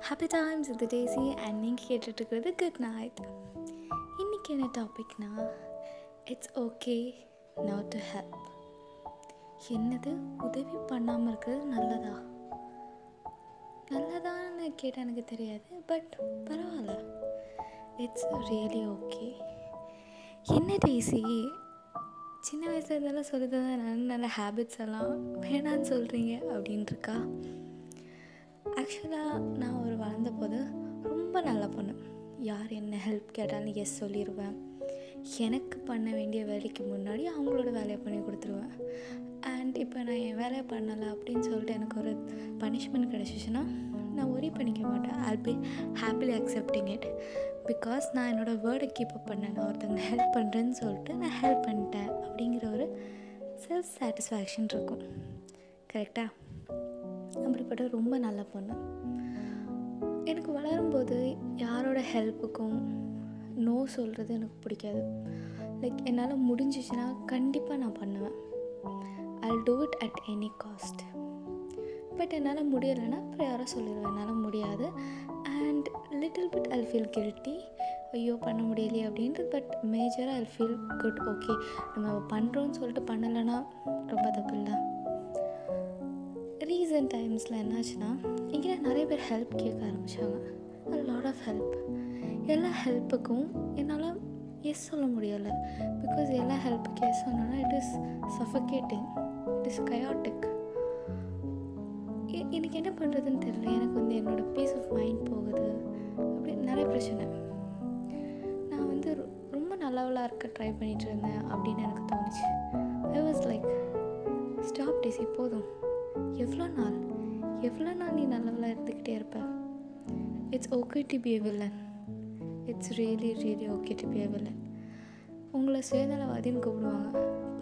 Happy times இது Daisy and நீங்கள் கேட்டுட்ருக்கிறது குட் நைட் இன்றைக்கி என்ன டாபிக்னா it's okay not to help என்னது? உதவி பண்ணாமல் இருக்கிறது நல்லதா? நல்லதான்னு கேட்டால் எனக்கு தெரியாது பட் பரவாயில்ல. இட்ஸ் ரியலி ஓகே என்ன டேசி சின்ன வயசுல இருந்தாலும் சொல்லுறது நல்ல நல்ல ஹேபிட்ஸ் எல்லாம் வேணான்னு சொல்கிறீங்க அப்படின்ட்டுருக்கா ஆக்சுவலாக நான் ஒரு வளர்ந்த போது ரொம்ப நல்ல பொண்ணு. யார் என்ன ஹெல்ப் கேட்டாலும் எஸ் சொல்லிடுவேன் எனக்கு பண்ண வேண்டிய வேலைக்கு முன்னாடி அவங்களோட வேலையை பண்ணி கொடுத்துருவேன். அண்ட் இப்போ நான் என் வேலையை பண்ணலை அப்படின்னு சொல்லிட்டு எனக்கு ஒரு பனிஷ்மெண்ட் கிடச்சிச்சுன்னா நான் ஒரி பண்ணிக்க மாட்டேன். I'll be happily accepting it because நான் என்னோடய வேர்டை கீப் அப் பண்ணேன். நான் ஒருத்தவங்க ஹெல்ப் பண்ணுறேன்னு சொல்லிட்டு நான் ஹெல்ப் பண்ணிட்டேன். அப்படிங்கிற ஒரு செல்ஃப் சாட்டிஸ்ஃபேக்ஷன் இருக்கும் கரெக்டாக அப்படிப்பட்ட ரொம்ப நல்ல பொண்ணு. எனக்கு வளரும்போது யாரோட ஹெல்ப்புக்கும் நோ சொல்கிறது எனக்கு பிடிக்காது. லைக் என்னால் முடிஞ்சிச்சுன்னா கண்டிப்பாக நான் பண்ணுவேன். I'll do it at any cost but என்னால் முடியலைன்னா அப்புறம் யாரோ சொல்லிடுவேன் என்னால் முடியாது. And little bit I feel guilty ஐயோ பண்ண முடியலையே அப்படின்ட்டு பட் மேஜராக ஐல் ஃபீல் குட் ஓகே நம்ம பண்ணுறோன்னு சொல்லிட்டு பண்ணலைன்னா ரொம்ப தப்பு இல்லை. ரீசன்ட் டைம்ஸில் என்னாச்சுன்னா இங்கே நிறைய பேர் ஹெல்ப் கேட்க ஆரம்பித்தாங்க லாட் ஆஃப் ஹெல்ப் எல்லா ஹெல்ப்புக்கும் என்னால் எஸ் சொல்ல முடியலை. பிகாஸ் எல்லா ஹெல்ப்புக்கு எஸ் சொன்னோன்னா it is suffocating it is chaotic எனக்கு என்ன பண்ணுறதுன்னு தெரியல. எனக்கு வந்து என்னோடய பீஸ் ஆஃப் மைண்ட் போகுது. அப்படி நிறைய பிரச்சனை. நான் வந்து ரொம்ப நல்லவளாக இருக்க ட்ரை பண்ணிகிட்டு இருந்தேன் அப்படின்னு எனக்கு தோணுச்சு. I was like stop Daisy போதும். எவ்வளோ நாள்? எவ்வளோ நாள் நீ நல்லவளாக இருந்துக்கிட்டே இருப்ப? It's okay to be villain it's really really okay to be villain உங்களை சுயநலவாதின்னு கூப்பிடுவாங்க.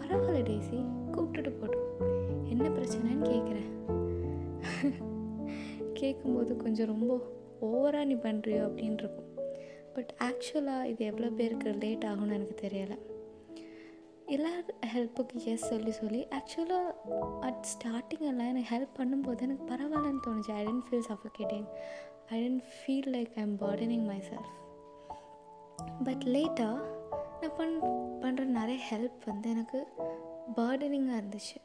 பரவாயில்ல டேசி. கூப்பிட்டுட்டு போட்டோம் என்ன பிரச்சனைன்னு கேட்குறேன். கேட்கும்போது கொஞ்சம் ரொம்ப ஓவராக நீ பண்ணுறியோ அப்படின்னு இருக்கும். பட் ஆக்சுவலாக இது எவ்வளோ பேருக்கு லேட் ஆகும்னு எனக்கு தெரியலை. எல்லோரும் ஹெல்ப்புக்கு எஸ் சொல்லி சொல்லி. ஆக்சுவலாக அட் ஸ்டார்டிங் எல்லாம் எனக்கு ஹெல்ப் பண்ணும்போது எனக்கு பரவாயில்லன்னு தோணுச்சு. I tend feel suffocating I tend feel like I am burdening my self but லேட்டாக நான் பண் பண்ணுற நிறைய ஹெல்ப் வந்து எனக்கு பார்டனிங்காக இருந்துச்சு.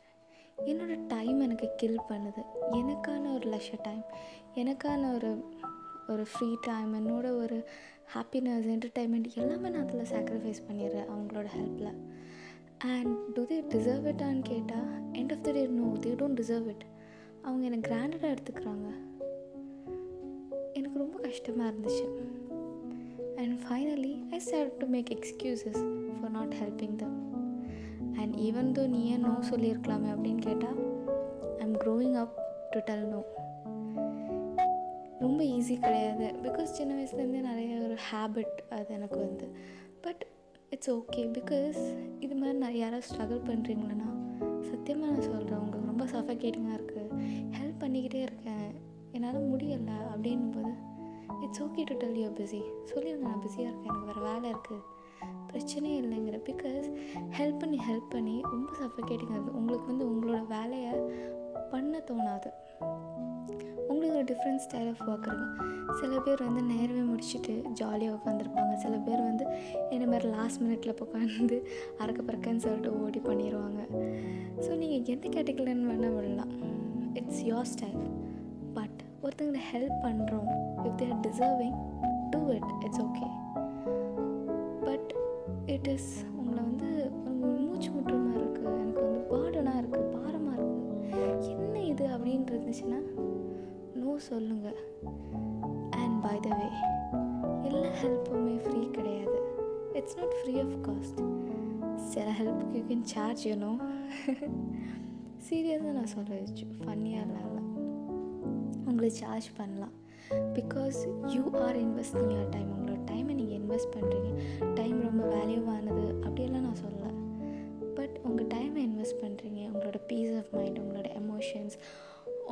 என்னோடய டைம் எனக்கு கில் பண்ணுது. எனக்கான ஒரு லெஷர் டைம் எனக்கான ஒரு ஒரு ஃப்ரீ டைம் என்னோட ஒரு ஹாப்பினஸ் என்டர்டைன்மெண்ட் எல்லாமே நான் அதில் சாக்ரிஃபைஸ் பண்ணிடுறேன் அவங்களோட ஹெல்ப்பில் அண்ட் டு தே டிசர்வ் இட்டான்னு கேட்டால் end of the day no they don't deserve it அவங்க என்னை கிராண்டடாக எடுத்துக்கிறாங்க. எனக்கு ரொம்ப கஷ்டமாக இருந்துச்சு. And finally I start to make excuses for not helping them and even though நீ ஏன் நோ சொல்லியிருக்கலாமே அப்படின்னு கேட்டால் I am growing up to tell no ரொம்ப ஈஸி கிடையாது. பிகாஸ் சின்ன வயசுலேருந்தே நிறைய ஒரு ஹேபிட் அது எனக்கு வந்து. பட் இட்ஸ் ஓகே பிகாஸ் இது மாதிரி நான் யாராவது ஸ்ட்ரகிள் பண்ணுறீங்களன்னா சத்தியமாக நான் சொல்கிறேன் உங்களுக்கு ரொம்ப சஃபகேட்டிங்காக இருக்குது ஹெல்ப் பண்ணிக்கிட்டே இருக்கேன். என்னால் முடியலை அப்படின்னும் போது it's okay to tell you busy சொல்லிடுங்க நான் பிஸியாக இருக்கேன். எனக்கு வேறு வேலை இருக்குது பிரச்சனையே இல்லைங்கிற பிகாஸ் ஹெல்ப் பண்ணி ஹெல்ப் பண்ணி ரொம்ப சஃபகேட்டிங்காக இருக்குது உங்களுக்கு வந்து உங்களோட வேலையை பண்ண தோணாது. உங்களுக்கு ஒரு டிஃப்ரெண்ட் ஸ்டைல் ஆஃப் ஒர்க் இருக்கும். சில பேர் வந்து நேரவே முடிச்சுட்டு ஜாலியாக உட்காந்துருப்பாங்க சில பேர் வந்து என்ன மாதிரி லாஸ்ட் மினிட்ல உட்காந்து அறக்க பறக்கன்னு சொல்லிட்டு ஓடி பண்ணிடுவாங்க ஸோ நீங்கள் எந்த கேட்டகரின்னு வேணால் விடலாம். இட்ஸ் யோர் ஸ்டைல் பட் ஒருத்தங்களை ஹெல்ப் பண்ணுறோம் if they're deserving to it it's okay but it is சொல்லுங்கள் அண்ட் பை த வே எல்லா ஹெல்ப்புமே ஃப்ரீ கிடையாது. It's not free of cost சில ஹெல்ப்புக்கு யூ கேன் சார்ஜ் யூனோ சீரியஸாக நான் சொல்கிறேன் ஃபன்னியாக இல்லாமல் உங்களை சார்ஜ் பண்ணலாம். Because you are investing your time உங்களோட டைமை நீங்கள் இன்வெஸ்ட் பண்ணுறீங்க டைம் ரொம்ப வேல்யூவானது அப்படியெல்லாம் நான் சொல்லலை. பட் உங்கள் டைமை இன்வெஸ்ட் பண்ணுறீங்க உங்களோட பீஸ் ஆஃப் மைண்ட் உங்களோட எமோஷன்ஸ்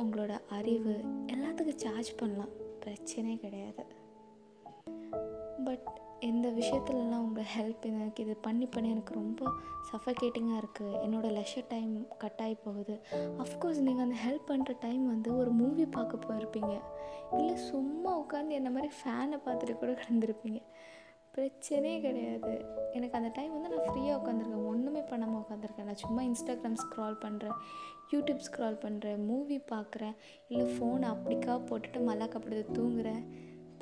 உங்களோட அறிவு எல்லாத்துக்கும் சார்ஜ் பண்ணலாம். பிரச்சனையே கிடையாது. பட் இந்த விஷயத்துலலாம் உங்கள் ஹெல்ப் எனக்கு இது பண்ணி பண்ணி எனக்கு ரொம்ப சஃபகேட்டிங்காக இருக்குது என்னோடய லெஷர் டைம் கட் ஆகி போகுது அஃப்கோர்ஸ் நீங்கள் அந்த ஹெல்ப் பண்ணுற டைம் வந்து ஒரு மூவி பார்க்க போயிருப்பீங்க. இல்லை சும்மா உட்காந்து என்ன மாதிரி ஃபேனை பார்த்துட்டு கூட கிடந்திருப்பீங்க. பிரச்சனையே கிடையாது. எனக்கு அந்த டைம் வந்து நான் ஃப்ரீயாக உட்காந்துருக்கேன் ஒன்றுமே பண்ணாமல் உட்காந்துருக்கேன் நான் சும்மா இன்ஸ்டாகிராம் ஸ்க்ரால் பண்ணுறேன் யூடியூப் ஸ்க்ரால் பண்ணுறேன் மூவி பார்க்குறேன் இல்லை ஃபோனை அப்படிக்கா போட்டுட்டு மல்லாக்கப்படுது தூங்குறேன்.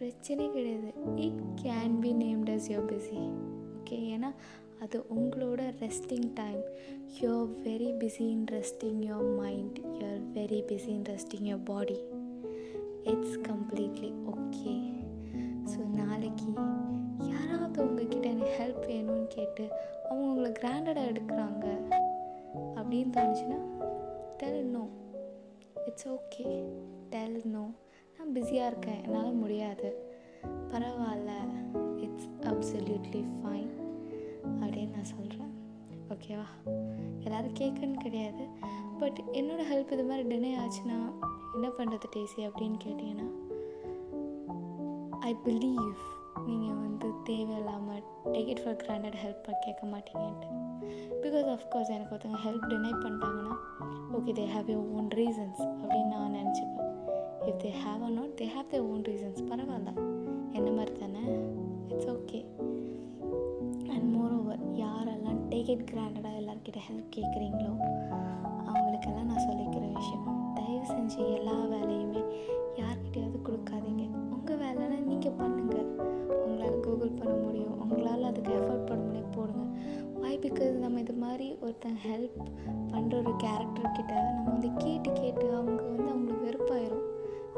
பிரச்சனையே கிடையாது. It can be named as your busy okay ஏன்னா அது உங்களோட resting time you're very busy in resting your mind you are very busy in resting your body it's completely okay so நாளைக்கு யாராவது உங்ககிட்ட எனக்கு ஹெல்ப் வேணும்னு கேட்டு அவங்க உங்களை கிராண்டடாக எடுக்கிறாங்க அப்படின்னு தோணுச்சுன்னா tell no it's okay tell no நான் பிஸியாக இருக்கேன். என்னால் முடியாது. பரவாயில்ல. இட்ஸ் அப்சல்யூட்லி ஃபைன் அப்படின்னு நான் சொல்கிறேன் ஓகேவா எல்லோரும் கேட்கன்னு கிடையாது. பட் என்னோடய ஹெல்ப் இது மாதிரி டினே ஆச்சுன்னா என்ன பண்ணுறது டேசி அப்படின்னு கேட்டிங்கன்னா ஐ பிலீவ் நீங்கள் வந்து தேவையில்லாமல் take it for granted help கேட்க மாட்டீங்கன்ட்டு. பிகாஸ் ஆஃப்கோர்ஸ் எனக்கு ஒருத்தவங்க ஹெல்ப் டினை பண்ணிட்டாங்கன்னா okay they have a own reasons அப்படின்னு நான் நினச்சிப்பேன். If they have a not they have they own reasons பரவாயில்ல. என்ன மாதிரி தானே? It's okay and moreover யாரெல்லாம் டேக் இட் கிராண்டடாக எல்லாருக்கிட்ட ஹெல்ப் கேட்குறீங்களோ அவங்களுக்கெல்லாம் நான் சொல்லிக்கிற விஷயம். தயவு செஞ்சு எல்லா வேலையுமே யார்கிட்டையாவது கொடுக்காதீங்க. உங்கள் வேலைன்னா நீங்கள் பண்ணுங்கள் உங்களால் கூகுள் பண்ண முடியும். உங்களால் அதுக்கு எஃபர்ட் பண்ண முடியும். போடுங்க. வை பிகாஸ் நம்ம இது மாதிரி ஒருத்தன் ஹெல்ப் ஒரு கேரக்டர்கிட்ட நம்ம வந்து கேட்டு கேட்டு அவங்க வந்து அவங்களுக்கு வெறுப்பாயிரும்.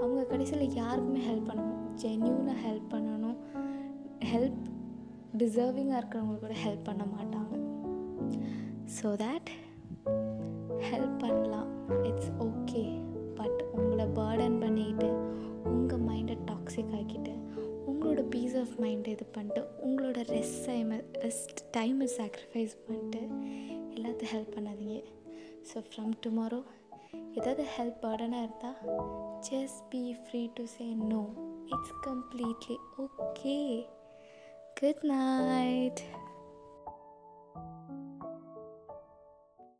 அவங்க கடைசியில் யாருக்குமே ஹெல்ப் பண்ணணும் ஜென்யூனாக ஹெல்ப் பண்ணணும். ஹெல்ப் டிசர்விங்காக இருக்கிறவங்களுக்கு கூட ஹெல்ப் பண்ண மாட்டாங்க. ஸோ தேட் ஹெல்ப் பண்ணலாம். இட்ஸ் ஓகே பட் உங்களை பேர்டன் பண்ணிக்கிட்டு உங்கள் மைண்டை டாக்ஸிக் ஆக்கிட்டு உங்களோட பீஸ் ஆஃப் மைண்டை இது பண்ணிட்டு உங்களோட ரெஸ்ட் டைமை ரெஸ்ட் டைமை சாக்ரிஃபைஸ் பண்ணிட்டு எல்லாத்தையும் ஹெல்ப் பண்ணாதீங்க. ஸோ ஃப்ரம் டுமாரோ ஏதாவது ஹெல்ப் பேர்டனாக இருந்தால் just be free to say no it's completely okay good night